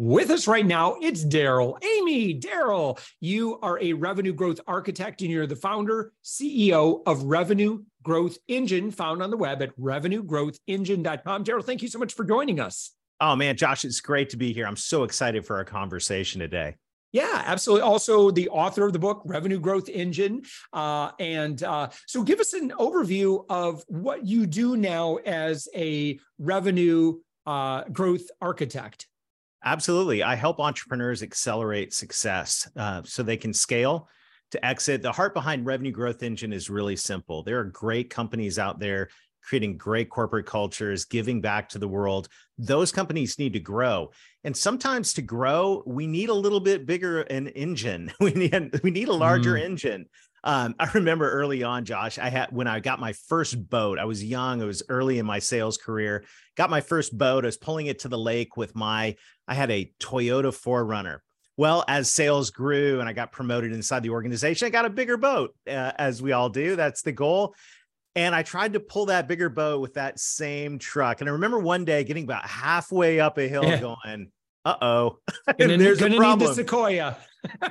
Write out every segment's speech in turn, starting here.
With us right now, it's Darrell. Amy, Darrell, you are a revenue growth architect and you're the founder, CEO of Revenue Growth Engine, found on the web at revenuegrowthengine.com. Darrell, thank you so much for joining us. Oh, man, Josh, it's great to be here. I'm so excited for our conversation today. Yeah, absolutely. Also, the author of the book, Revenue Growth Engine. Uh, and uh, so, give us an overview of what you do now as a revenue uh, growth architect. Absolutely. I help entrepreneurs accelerate success uh, so they can scale to exit. The heart behind Revenue Growth Engine is really simple. There are great companies out there creating great corporate cultures, giving back to the world. Those companies need to grow. And sometimes to grow, we need a little bit bigger an engine. We need we need a larger mm. engine. Um, I remember early on, Josh, I had when I got my first boat, I was young, it was early in my sales career, got my first boat. I was pulling it to the lake with my, I had a Toyota 4Runner. Well, as sales grew and I got promoted inside the organization, I got a bigger boat, uh, as we all do. That's the goal. And I tried to pull that bigger boat with that same truck. And I remember one day getting about halfway up a hill yeah. going, uh oh, there's a problem. Need the Sequoia.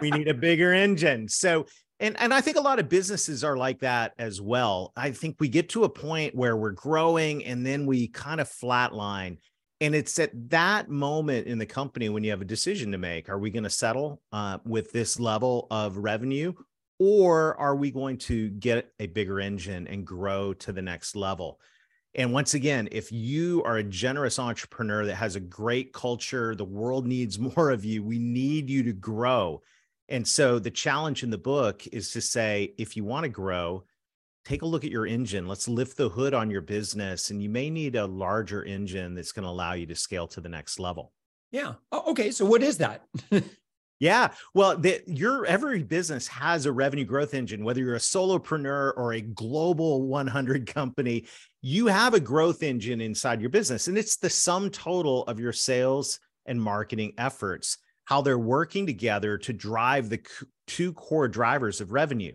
we need a bigger engine. So and and I think a lot of businesses are like that as well. I think we get to a point where we're growing and then we kind of flatline. And it's at that moment in the company when you have a decision to make. Are we going to settle uh, with this level of revenue or are we going to get a bigger engine and grow to the next level? And once again, if you are a generous entrepreneur that has a great culture, the world needs more of you. We need you to grow. And so the challenge in the book is to say, if you want to grow, take a look at your engine. Let's lift the hood on your business. And you may need a larger engine that's going to allow you to scale to the next level. Yeah. Oh, okay. So what is that? yeah. Well, the, your every business has a revenue growth engine, whether you're a solopreneur or a global 100 company, you have a growth engine inside your business. And it's the sum total of your sales and marketing efforts how they're working together to drive the two core drivers of revenue.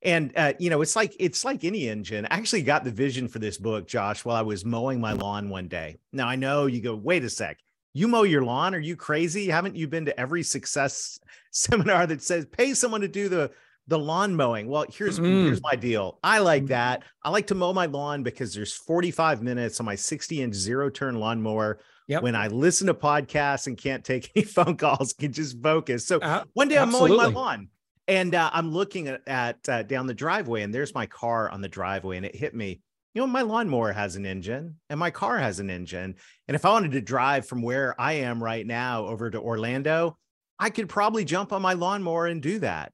And uh, you know, it's like it's like any engine. I actually got the vision for this book, Josh, while I was mowing my lawn one day. Now I know you go, wait a sec. You mow your lawn? Are you crazy? Haven't you been to every success seminar that says pay someone to do the the lawn mowing. Well, here's mm. here's my deal. I like mm. that. I like to mow my lawn because there's 45 minutes on my 60 inch zero turn lawnmower Yep. When I listen to podcasts and can't take any phone calls, can just focus. So uh, one day I'm mowing my lawn and uh, I'm looking at, at uh, down the driveway and there's my car on the driveway and it hit me. You know, my lawnmower has an engine and my car has an engine. And if I wanted to drive from where I am right now over to Orlando, I could probably jump on my lawnmower and do that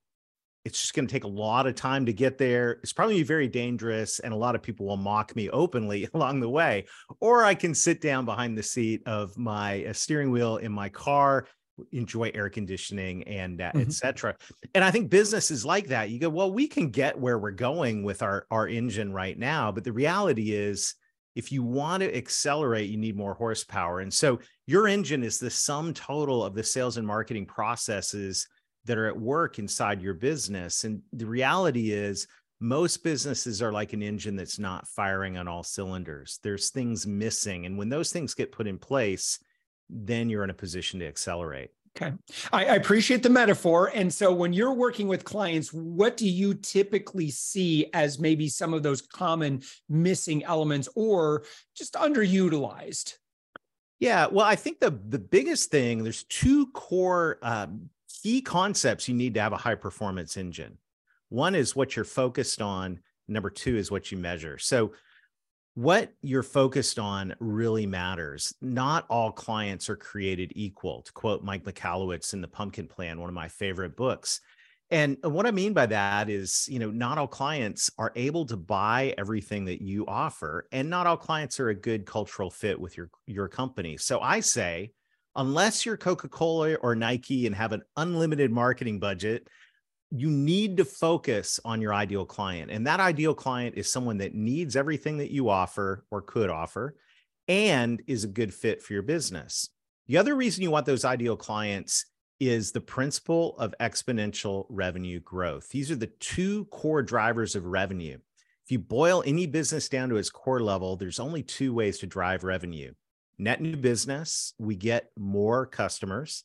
it's just going to take a lot of time to get there. It's probably very dangerous, and a lot of people will mock me openly along the way. Or I can sit down behind the seat of my uh, steering wheel in my car, enjoy air conditioning, and uh, mm-hmm. etc. And I think business is like that. You go, well, we can get where we're going with our our engine right now, but the reality is. If you want to accelerate, you need more horsepower. And so your engine is the sum total of the sales and marketing processes that are at work inside your business. And the reality is, most businesses are like an engine that's not firing on all cylinders. There's things missing. And when those things get put in place, then you're in a position to accelerate. Okay. I, I, appreciate the metaphor. And so when you're working with clients, what do you typically see as maybe some of those common missing elements or just underutilized? Yeah, well, I think the the biggest thing there's two core um, key concepts you need to have a high performance engine. One is what you're focused on. Number two is what you measure. So, what you're focused on really matters. Not all clients are created equal, to quote Mike Michalowicz in The Pumpkin Plan, one of my favorite books. And what I mean by that is, you know, not all clients are able to buy everything that you offer, and not all clients are a good cultural fit with your your company. So I say, unless you're Coca-Cola or Nike and have an unlimited marketing budget, you need to focus on your ideal client. And that ideal client is someone that needs everything that you offer or could offer and is a good fit for your business. The other reason you want those ideal clients is the principle of exponential revenue growth. These are the two core drivers of revenue. If you boil any business down to its core level, there's only two ways to drive revenue net new business, we get more customers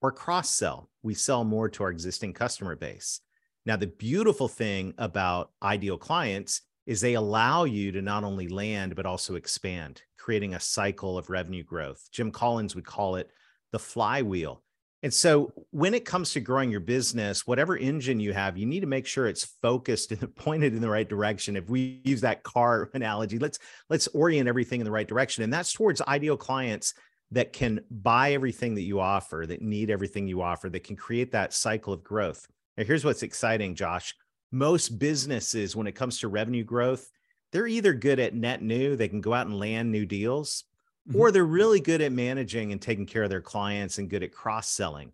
or cross sell. We sell more to our existing customer base. Now, the beautiful thing about ideal clients is they allow you to not only land, but also expand, creating a cycle of revenue growth. Jim Collins would call it the flywheel. And so when it comes to growing your business, whatever engine you have, you need to make sure it's focused and pointed in the right direction. If we use that car analogy, let's let's orient everything in the right direction. And that's towards ideal clients that can buy everything that you offer, that need everything you offer, that can create that cycle of growth. Now, here's what's exciting, Josh. Most businesses, when it comes to revenue growth, they're either good at net new, they can go out and land new deals, mm-hmm. or they're really good at managing and taking care of their clients and good at cross selling.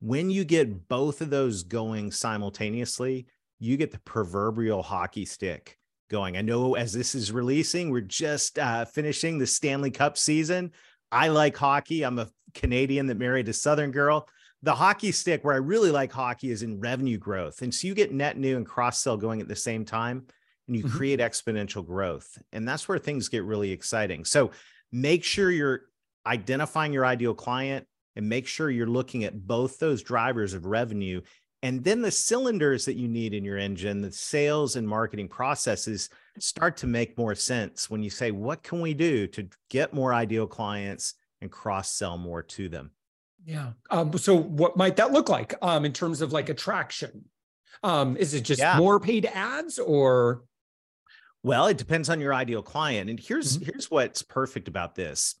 When you get both of those going simultaneously, you get the proverbial hockey stick going. I know as this is releasing, we're just uh, finishing the Stanley Cup season. I like hockey. I'm a Canadian that married a Southern girl. The hockey stick, where I really like hockey, is in revenue growth. And so you get net new and cross sell going at the same time, and you mm-hmm. create exponential growth. And that's where things get really exciting. So make sure you're identifying your ideal client and make sure you're looking at both those drivers of revenue and then the cylinders that you need in your engine, the sales and marketing processes start to make more sense when you say, what can we do to get more ideal clients and cross sell more to them? Yeah. Um, so what might that look like um, in terms of like attraction? Um, is it just yeah. more paid ads or? Well, it depends on your ideal client. And here's mm-hmm. here's what's perfect about this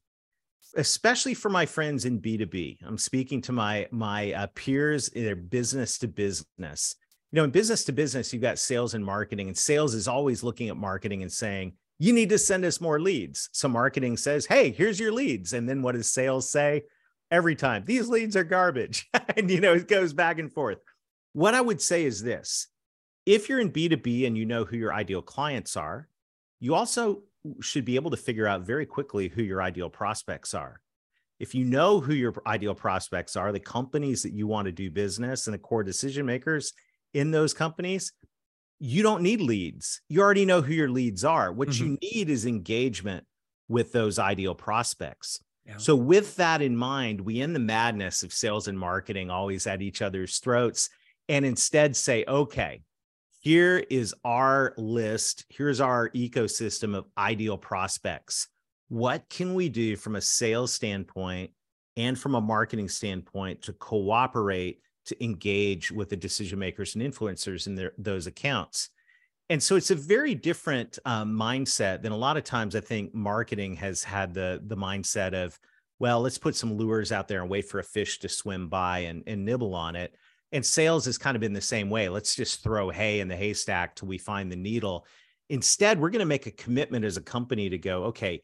especially for my friends in B2B. I'm speaking to my my uh, peers in their business to business. You know, in business to business, you've got sales and marketing, and sales is always looking at marketing and saying, you need to send us more leads. So marketing says, hey, here's your leads. And then what does sales say? Every time, these leads are garbage. and, you know, it goes back and forth. What I would say is this if you're in B2B and you know who your ideal clients are, you also should be able to figure out very quickly who your ideal prospects are. If you know who your ideal prospects are, the companies that you want to do business and the core decision makers in those companies, you don't need leads. You already know who your leads are. What mm-hmm. you need is engagement with those ideal prospects. Yeah. So, with that in mind, we end the madness of sales and marketing always at each other's throats and instead say, okay, here is our list. Here's our ecosystem of ideal prospects. What can we do from a sales standpoint and from a marketing standpoint to cooperate to engage with the decision makers and influencers in their, those accounts? And so it's a very different um, mindset than a lot of times I think marketing has had the the mindset of, well, let's put some lures out there and wait for a fish to swim by and, and nibble on it and sales has kind of been the same way. Let's just throw hay in the haystack till we find the needle. Instead, we're going to make a commitment as a company to go, okay,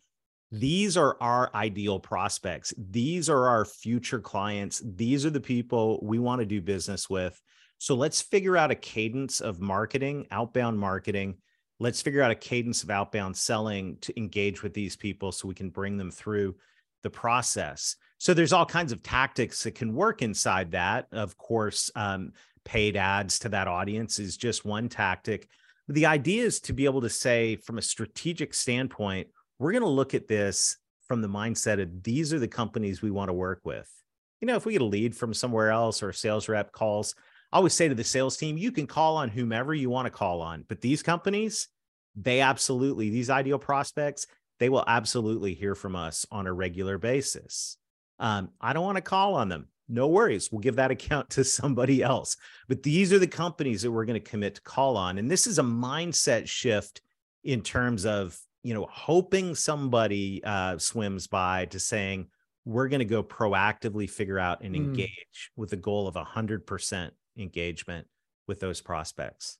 these are our ideal prospects. These are our future clients. These are the people we want to do business with. So let's figure out a cadence of marketing, outbound marketing. Let's figure out a cadence of outbound selling to engage with these people so we can bring them through the process. So there's all kinds of tactics that can work inside that. Of course, um, paid ads to that audience is just one tactic. But the idea is to be able to say, from a strategic standpoint, we're going to look at this from the mindset of these are the companies we want to work with. You know, if we get a lead from somewhere else or a sales rep calls, I always say to the sales team, you can call on whomever you want to call on, but these companies, they absolutely, these ideal prospects, they will absolutely hear from us on a regular basis. Um, I don't want to call on them. no worries. We'll give that account to somebody else. But these are the companies that we're going to commit to call on. And this is a mindset shift in terms of, you know, hoping somebody uh, swims by to saying, we're going to go proactively figure out and mm. engage with the goal of 100% engagement with those prospects.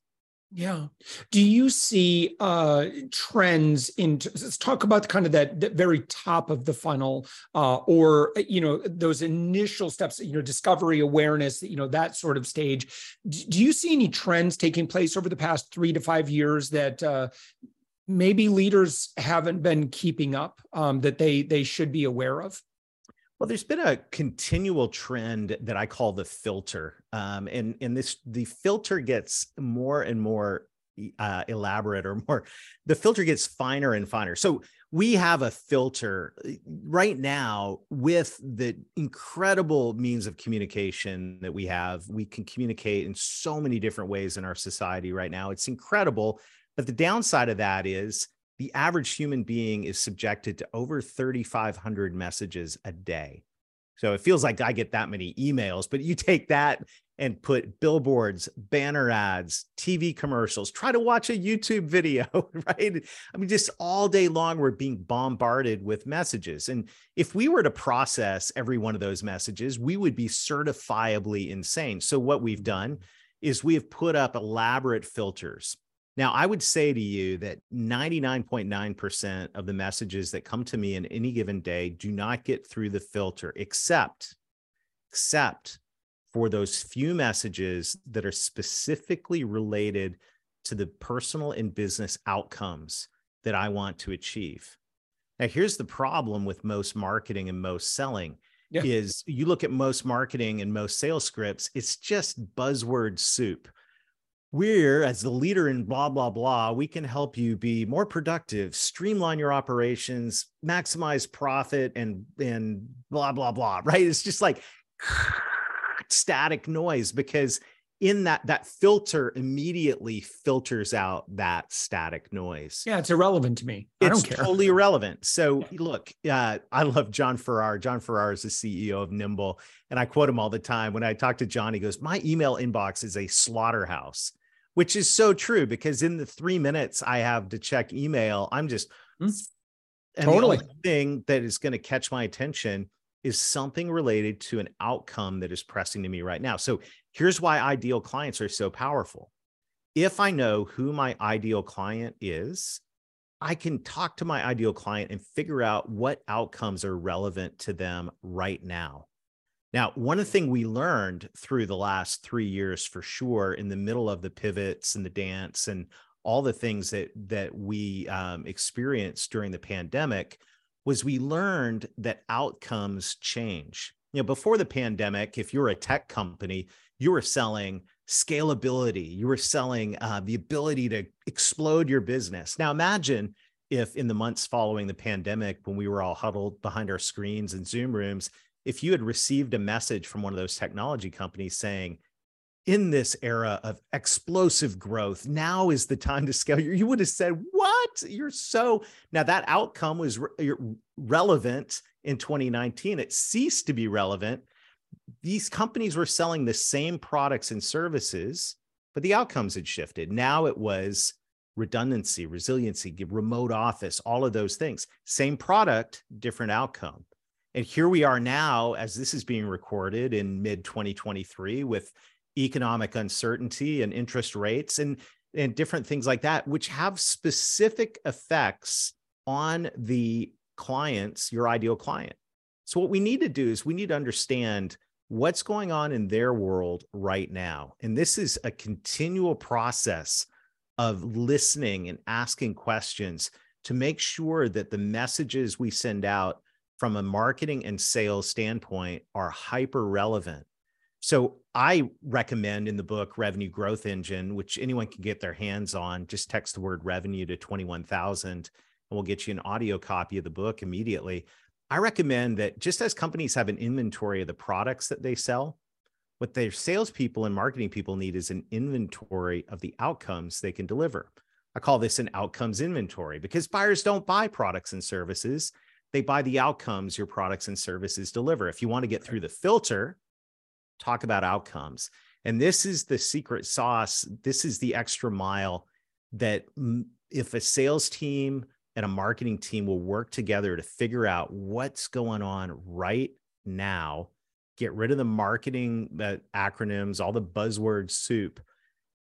Yeah. Do you see uh, trends in? Let's talk about kind of that, that very top of the funnel, uh, or you know those initial steps. You know, discovery, awareness. You know that sort of stage. Do you see any trends taking place over the past three to five years that uh, maybe leaders haven't been keeping up um, that they they should be aware of? Well, there's been a continual trend that I call the filter, um, and and this the filter gets more and more uh, elaborate, or more. The filter gets finer and finer. So we have a filter right now with the incredible means of communication that we have. We can communicate in so many different ways in our society right now. It's incredible. But the downside of that is the average human being is subjected to over 3,500 messages a day. So it feels like I get that many emails, but you take that and put billboards, banner ads, TV commercials, try to watch a YouTube video, right? I mean, just all day long, we're being bombarded with messages. And if we were to process every one of those messages, we would be certifiably insane. So what we've done is we have put up elaborate filters now, I would say to you that 99.9% of the messages that come to me in any given day do not get through the filter, except, except for those few messages that are specifically related to the personal and business outcomes that I want to achieve. Now, here's the problem with most marketing and most selling yeah. is you look at most marketing and most sales scripts, it's just buzzword soup we're as the leader in blah blah blah we can help you be more productive streamline your operations maximize profit and and blah blah blah right? It's just like static noise because in that that filter immediately filters out that static noise. Yeah it's irrelevant to me. I it's totally irrelevant. So look uh, i love Jon Ferrara Jon Ferrara is the ceo of nimble and i quote him all the time. When i talk to john he goes my email inbox is a slaughterhouse which is so true because in the three minutes I have to check email, I'm just mm, and totally the thing that is going to catch my attention is something related to an outcome that is pressing to me right now. So here's why ideal clients are so powerful. If I know who my ideal client is, I can talk to my ideal client and figure out what outcomes are relevant to them right now. Now, one of the things we learned through the last three years for sure, in the middle of the pivots and the dance and all the things that that we um, experienced during the pandemic, was we learned that outcomes change. You know, before the pandemic, if you're a tech company, you were selling scalability, you were selling uh, the ability to explode your business. Now, imagine if in the months following the pandemic, when we were all huddled behind our screens and Zoom rooms, if you had received a message from one of those technology companies saying, in this era of explosive growth, now is the time to scale. You would have said, What? You're so. Now, that outcome was re- relevant in 2019. It ceased to be relevant. These companies were selling the same products and services, but the outcomes had shifted. Now it was redundancy, resiliency, remote office, all of those things. Same product, different outcome. And here we are now, as this is being recorded in mid 2023, with economic uncertainty and interest rates and, and different things like that, which have specific effects on the clients, your ideal client. So, what we need to do is we need to understand what's going on in their world right now. And this is a continual process of listening and asking questions to make sure that the messages we send out from a marketing and sales standpoint are hyper relevant. So I recommend in the book Revenue Growth Engine, which anyone can get their hands on, just text the word revenue to 21,000 and we'll get you an audio copy of the book immediately. I recommend that just as companies have an inventory of the products that they sell, what their salespeople and marketing people need is an inventory of the outcomes they can deliver. I call this an outcomes inventory because buyers don't buy products and services they buy the outcomes your products and services deliver. If you want to get through the filter, talk about outcomes. And this is the secret sauce. This is the extra mile that if a sales team and a marketing team will work together to figure out what's going on right now, get rid of the marketing uh, acronyms, all the buzzword soup,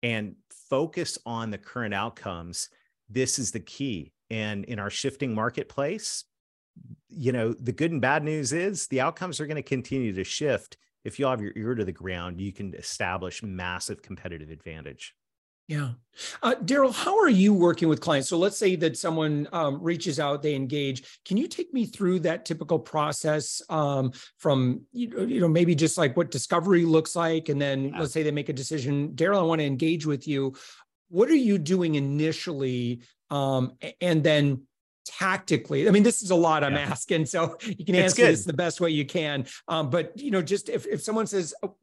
and focus on the current outcomes. This is the key. And in our shifting marketplace, you know, the good and bad news is the outcomes are going to continue to shift. If you have your ear to the ground, you can establish massive competitive advantage. Yeah. Uh, Darrell, how are you working with clients? So let's say that someone um, reaches out, they engage. Can you take me through that typical process um, from, you know, maybe just like what discovery looks like? And then yeah. let's say they make a decision. Darrell, I want to engage with you. What are you doing initially? Um, and then tactically i mean this is a lot i'm yeah. asking so you can answer this the best way you can um, but you know just if, if someone says oh,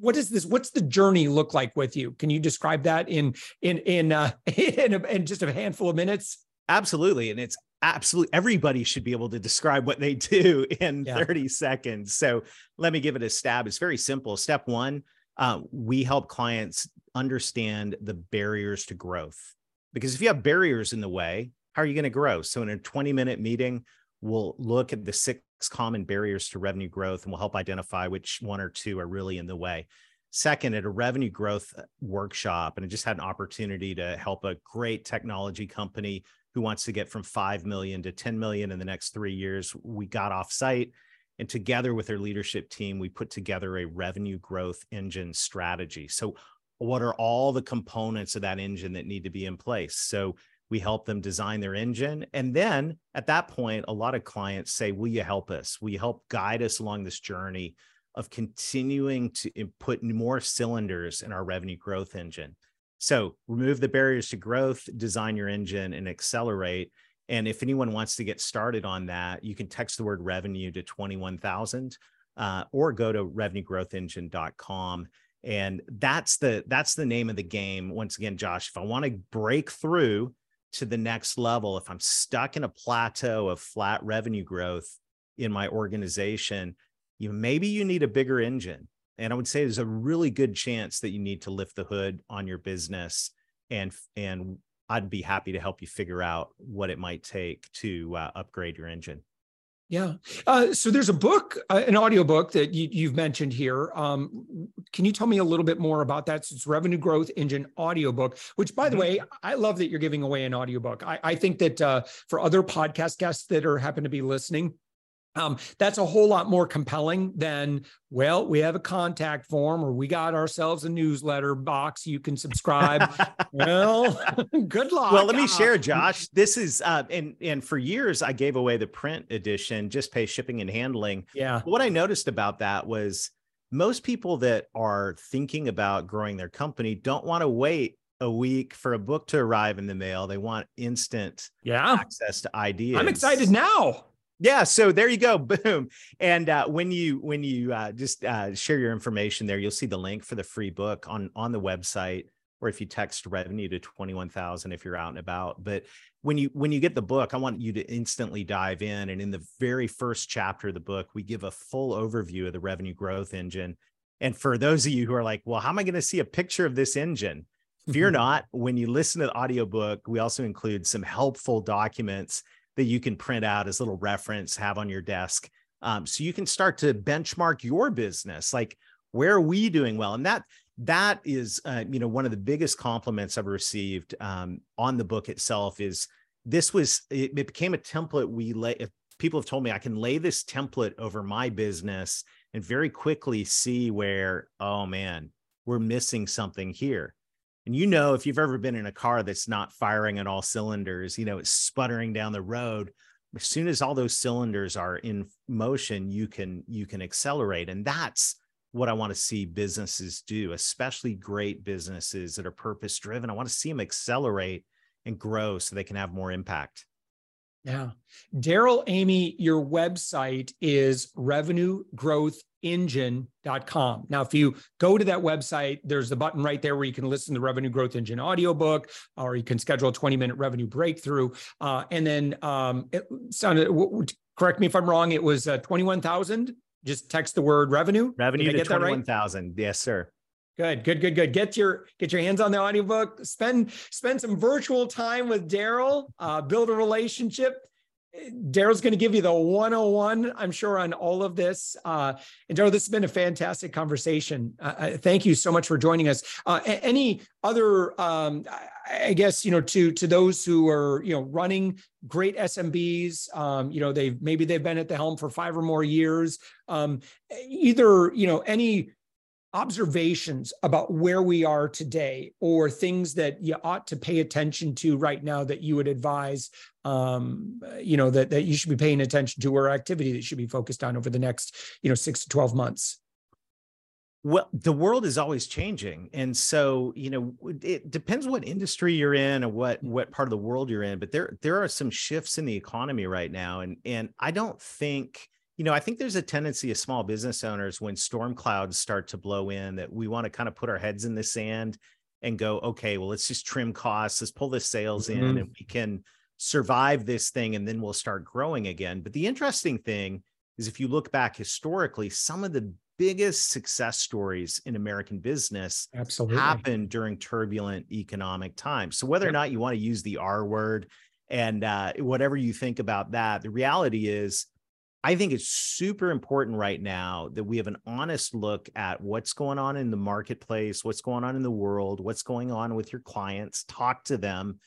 what is this what's the journey look like with you? Can you describe that in in in uh in, a, in just a handful of minutes? Absolutely and it's absolutely everybody should be able to describe what they do in yeah. 30 seconds so let me give it a stab. It's very simple. Step one uh, we help clients understand the barriers to growth because if you have barriers in the way how are you going to grow? So in a 20 minute meeting, we'll look at the six common barriers to revenue growth and we'll help identify which one or two are really in the way. Second, at a revenue growth uh, workshop, and I just had an opportunity to help a great technology company who wants to get from 5 million to 10 million in the next three years. We got off site and together with their leadership team, we put together a revenue growth engine strategy. So, what are all the components of that engine that need to be in place? So, we help them design their engine. And then at that point, a lot of clients say, Will you help us? Will you help guide us along this journey of continuing to put more cylinders in our revenue growth engine? So remove the barriers to growth, design your engine, and accelerate. And if anyone wants to get started on that, you can text the word revenue to 21,000 uh, or go to revenuegrowthengine.com and that's the that's the name of the game once again josh if i want to break through to the next level, if I'm stuck in a plateau of flat revenue growth in my organization, you maybe you need a bigger engine. And I would say there's a really good chance that you need to lift the hood on your business and and I'd be happy to help you figure out what it might take to uh, upgrade your engine. Yeah. Uh, so there's a book, uh, an audio book that you, have mentioned here. Um, can you tell me a little bit more about that? So it's Revenue Growth Engine audiobook, which by the mm-hmm. way, I love that you're giving away an audiobook. I, I think that uh, for other podcast guests that are happen to be listening, um, that's a whole lot more compelling than, well, we have a contact form or we got ourselves a newsletter box. You can subscribe. well, good luck. Well, let me share, Josh. This is, uh, and, and for years I gave away the print edition, just pay shipping and handling. Yeah. But what I noticed about that was most people that are thinking about growing their company don't want to wait a week for a book to arrive in the mail. They want instant yeah. access to ideas. I'm excited now yeah so there you go boom. And uh, when you when you uh, just uh, share your information there you'll see the link for the free book on on the website or if you text revenue to 21000 if you're out and about. But when you when you get the book i want you to instantly dive in and in the very first chapter of the book we give a full overview of the revenue growth engine. And for those of you who are like well how am i going to see a picture of this engine? Fear not when you listen to the audiobook we also include some helpful documents that you can print out as little reference, have on your desk. Um, so you can start to benchmark your business. Like, where are we doing well? And that that is, uh, you know, one of the biggest compliments I've received um, on the book itself. Is this was it, it became a template we lay. People have told me I can lay this template over my business and very quickly see where, oh man, we're missing something here. And you know, if you've ever been in a car that's not firing on all cylinders, you know, it's sputtering down the road. As soon as all those cylinders are in motion, you can you can accelerate. And that's what I want to see businesses do, especially great businesses that are purpose driven. I want to see them accelerate and grow so they can have more impact. Yeah. Darrell Amy, your website is revenuegrowthengine.com. Now, if you go to that website, there's the button right there where you can listen to the Revenue Growth Engine audiobook, or you can schedule a 20 minute revenue breakthrough. Uh, and then um, it sounded, correct me if I'm wrong, it was uh, 21,000 Just text the word revenue. Revenue to 21,000. Right? Yes, sir. Good, good, good, good. Get your get your hands on the audiobook. Spend spend some virtual time with Darrell. Uh, build a relationship. Darrell's going to give you the 101, I'm sure, on all of this. Uh, and Darrell, this has been a fantastic conversation. Uh, uh thank you so much for joining us. Uh, any other, um, I guess, you know, to to those who are, you know, running great SMBs, um, you know, they've maybe they've been at the helm for five or more years. Um, either, you know, any observations about where we are today or things that you ought to pay attention to right now that you would advise um, you know that, that you should be paying attention to or activity that should be focused on over the next you know six to 12 months? Well the world is always changing. And so you know it depends what industry you're in or what what part of the world you're in but there there are some shifts in the economy right now. And and i don't think you know, I think there's a tendency of small business owners when storm clouds start to blow in that we want to kind of put our heads in the sand and go, okay, well, let's just trim costs, let's pull the sales mm-hmm. in and we can survive this thing and then we'll start growing again. But the interesting thing is if you look back historically, some of the biggest success stories in American business absolutely happened during turbulent economic times. So whether yep. or not you want to use the R word and uh, whatever you think about that, the reality is I think it's super important right now that we have an honest look at what's going on in the marketplace, what's going on in the world, what's going on with your clients, talk to them,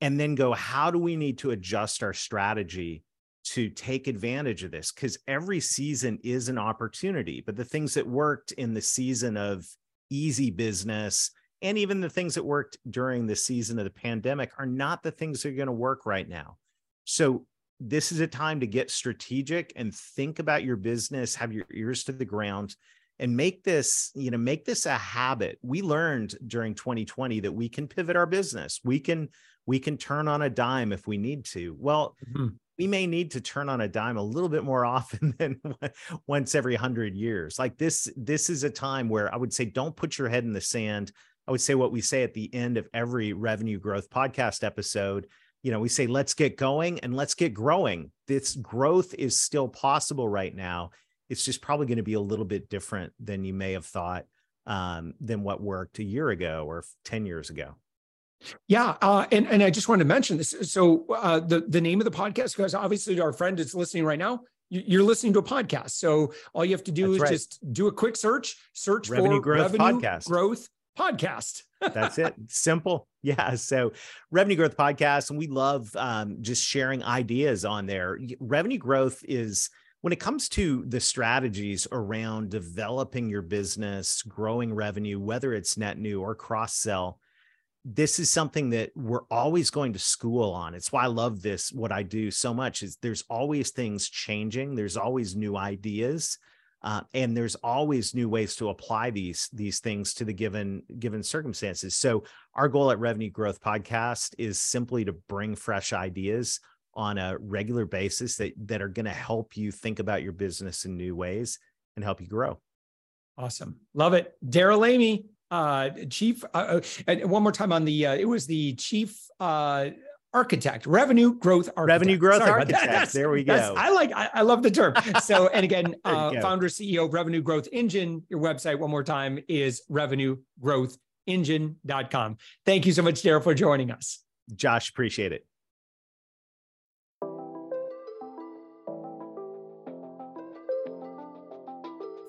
and then go, how do we need to adjust our strategy to take advantage of this? Because every season is an opportunity, but the things that worked in the season of easy business and even the things that worked during the season of the pandemic are not the things that are going to work right now. So this is a time to get strategic and think about your business, have your ears to the ground and make this, you know, make this a habit. We learned during 2020 that we can pivot our business. We can we can turn on a dime if we need to. Well, mm-hmm. we may need to turn on a dime a little bit more often than once every 100 years. Like this this is a time where I would say don't put your head in the sand. I would say what we say at the end of every revenue growth podcast episode you know, we say, let's get going and let's get growing. This growth is still possible right now. It's just probably going to be a little bit different than you may have thought um, than what worked a year ago or 10 years ago. Yeah, uh, and and I just wanted to mention this. So uh, the the name of the podcast, because obviously our friend is listening right now. You're listening to a podcast, so all you have to do That's is right. just do a quick search. Search revenue for growth revenue podcast. growth podcast. That's it. Simple. Yeah. So, revenue growth podcast, and we love um, just sharing ideas on there. Revenue growth is when it comes to the strategies around developing your business, growing revenue, whether it's net new or cross sell. This is something that we're always going to school on. It's why I love this. What I do so much is there's always things changing. There's always new ideas uh, and there's always new ways to apply these these things to the given given circumstances. So our goal at revenue growth podcast is simply to bring fresh ideas on a regular basis that that are going to help you think about your business in new ways and help you grow. Awesome. Love it. Darrell amy uh chief uh, uh one more time on the uh, it was the chief uh architect, revenue growth architect. Revenue growth Sorry, architect. That, there we go. I like, I, I, love the term. So, and again, uh, founder, CEO of Revenue Growth Engine. Your website, one more time, is revenuegrowthengine.com. Thank you so much, Darrell, for joining us. Josh, appreciate it.